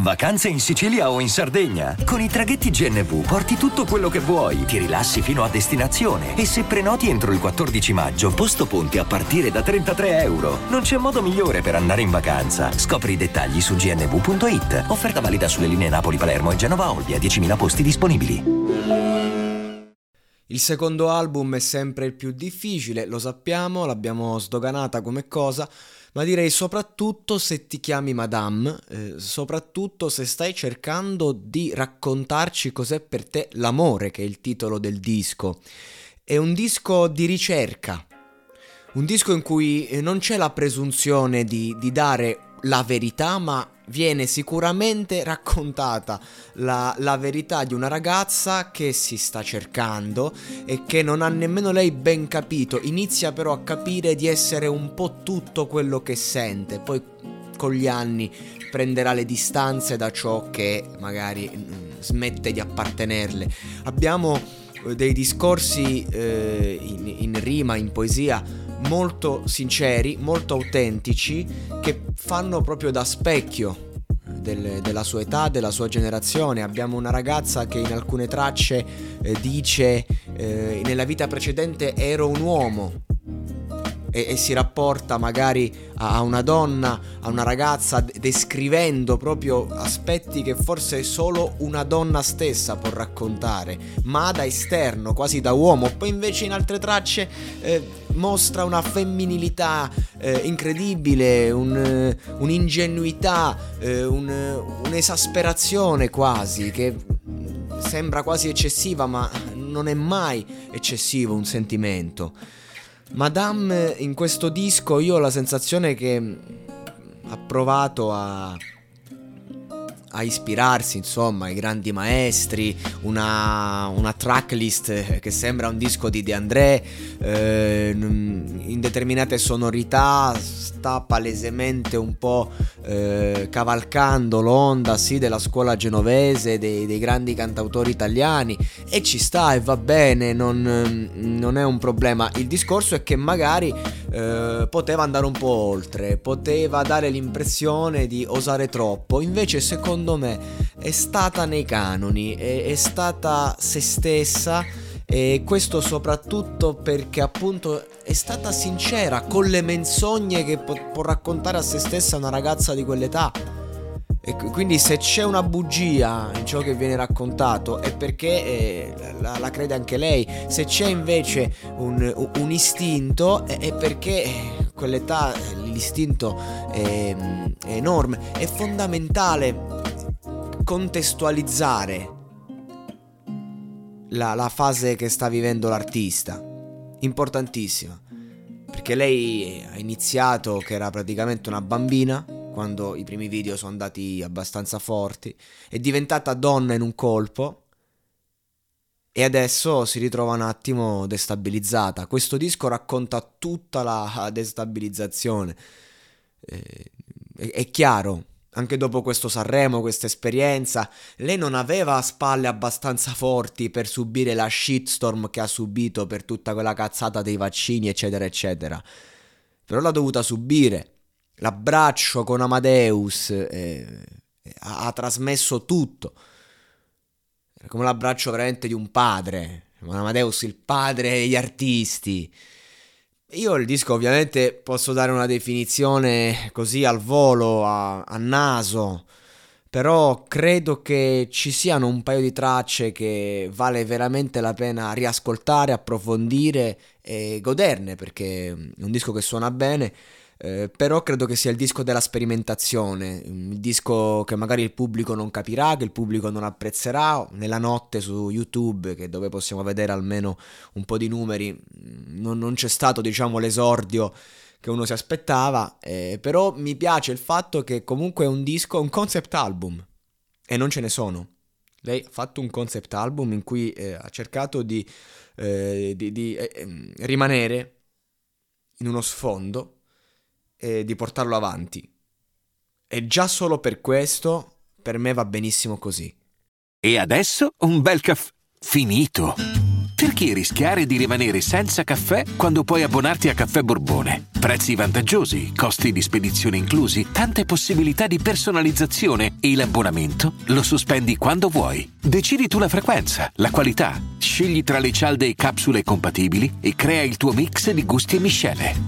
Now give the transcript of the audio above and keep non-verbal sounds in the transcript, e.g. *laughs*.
Vacanze in Sicilia o in Sardegna? Con i traghetti GNV porti tutto quello che vuoi, ti rilassi fino a destinazione e se prenoti entro il 14 maggio, posto ponti a partire da 33 euro. Non c'è modo migliore per andare in vacanza. Scopri i dettagli su gnv.it. Offerta valida sulle linee Napoli-Palermo e Genova-Olbia, 10.000 posti disponibili. Il secondo album è sempre il più difficile, lo sappiamo, l'abbiamo sdoganata come cosa ma direi soprattutto se ti chiami Madame, eh, soprattutto se stai cercando di raccontarci cos'è per te l'amore, che è il titolo del disco. È un disco di ricerca, un disco in cui eh, non c'è la presunzione di, di dare la verità, ma viene sicuramente *laughs* raccontata la, la, verità di una ragazza che si sta cercando e che non ha nemmeno lei ben capito, inizia però a capire di essere un po' tutto quello che sente, poi con gli anni prenderà le distanze da ciò che magari mm, smette di appartenerle. Abbiamo eh, dei discorsi eh, in, in rima, in poesia, molto sinceri, molto autentici, che fanno proprio da specchio del, della sua età, della sua generazione. Abbiamo una ragazza che in alcune tracce eh, dice eh, nella vita precedente ero un uomo, e, e, si rapporta magari a, una donna, a una ragazza, descrivendo proprio aspetti che forse solo una donna stessa può raccontare, ma da esterno, quasi da uomo. Poi invece in altre tracce eh, mostra una femminilità eh, incredibile, un, eh, un'ingenuità, eh, un, un'esasperazione quasi che sembra quasi eccessiva, ma non è mai eccessivo un sentimento. Madame in questo disco io ho la sensazione che ha provato a, a ispirarsi insomma ai grandi maestri, una, una tracklist che sembra un disco di De André, eh, in determinate sonorità sta palesemente un po' eh, cavalcando l'onda sì della scuola genovese, dei, dei, grandi cantautori italiani e ci sta e va bene, non, non, è un problema. Il discorso è che magari eh, poteva andare un po' oltre, poteva dare l'impressione di osare troppo, invece secondo me è stata nei canoni, è, è stata se stessa e questo soprattutto perché appunto è stata sincera con le menzogne che può, può raccontare a se stessa una ragazza di quell'età. E quindi se c'è una bugia in ciò che viene raccontato è perché eh, la, la, crede anche lei, se c'è invece un, un istinto è, perché eh, quell'età l'istinto è, è enorme, è fondamentale contestualizzare la, la fase che sta vivendo l'artista. Importantissima. Perché lei ha iniziato che era praticamente una bambina, quando i primi video sono andati abbastanza forti, è diventata donna in un colpo e adesso si ritrova un attimo destabilizzata. Questo disco racconta tutta la destabilizzazione. Eh, è, è chiaro, anche dopo questo Sanremo, questa esperienza, lei non aveva spalle abbastanza forti per subire la shitstorm che ha subito per tutta quella cazzata dei vaccini, eccetera, eccetera. Però l'ha dovuta subire. L'abbraccio con Amadeus eh, ha, ha trasmesso tutto. Era come l'abbraccio veramente di un padre. Amadeus, il padre degli artisti. Io il disco ovviamente posso dare una definizione così al volo, a, a naso, però credo che ci siano un paio di tracce che vale veramente la pena riascoltare, approfondire e goderne perché è un disco che suona bene. Eh, però credo che sia il disco della sperimentazione, il disco che magari il pubblico non capirà, che il pubblico non apprezzerà. Nella notte su YouTube, che dove possiamo vedere almeno un po' di numeri, non, non c'è stato diciamo l'esordio che uno si aspettava, eh, però mi piace il fatto che comunque è un disco, un concept album, e non ce ne sono. Lei ha fatto un concept album in cui eh, ha cercato di, eh, di, di eh, ehm, rimanere in uno sfondo e di portarlo avanti. E già solo per questo, per me va benissimo così. E adesso un bel caffè finito. Perché rischiare di rimanere senza caffè quando puoi abbonarti a Caffè Borbone? Prezzi vantaggiosi, costi di spedizione inclusi, tante possibilità di personalizzazione e l'abbonamento lo sospendi quando vuoi. Decidi tu la frequenza, la qualità, scegli tra le cialde e capsule compatibili e crea il tuo mix di gusti e miscele.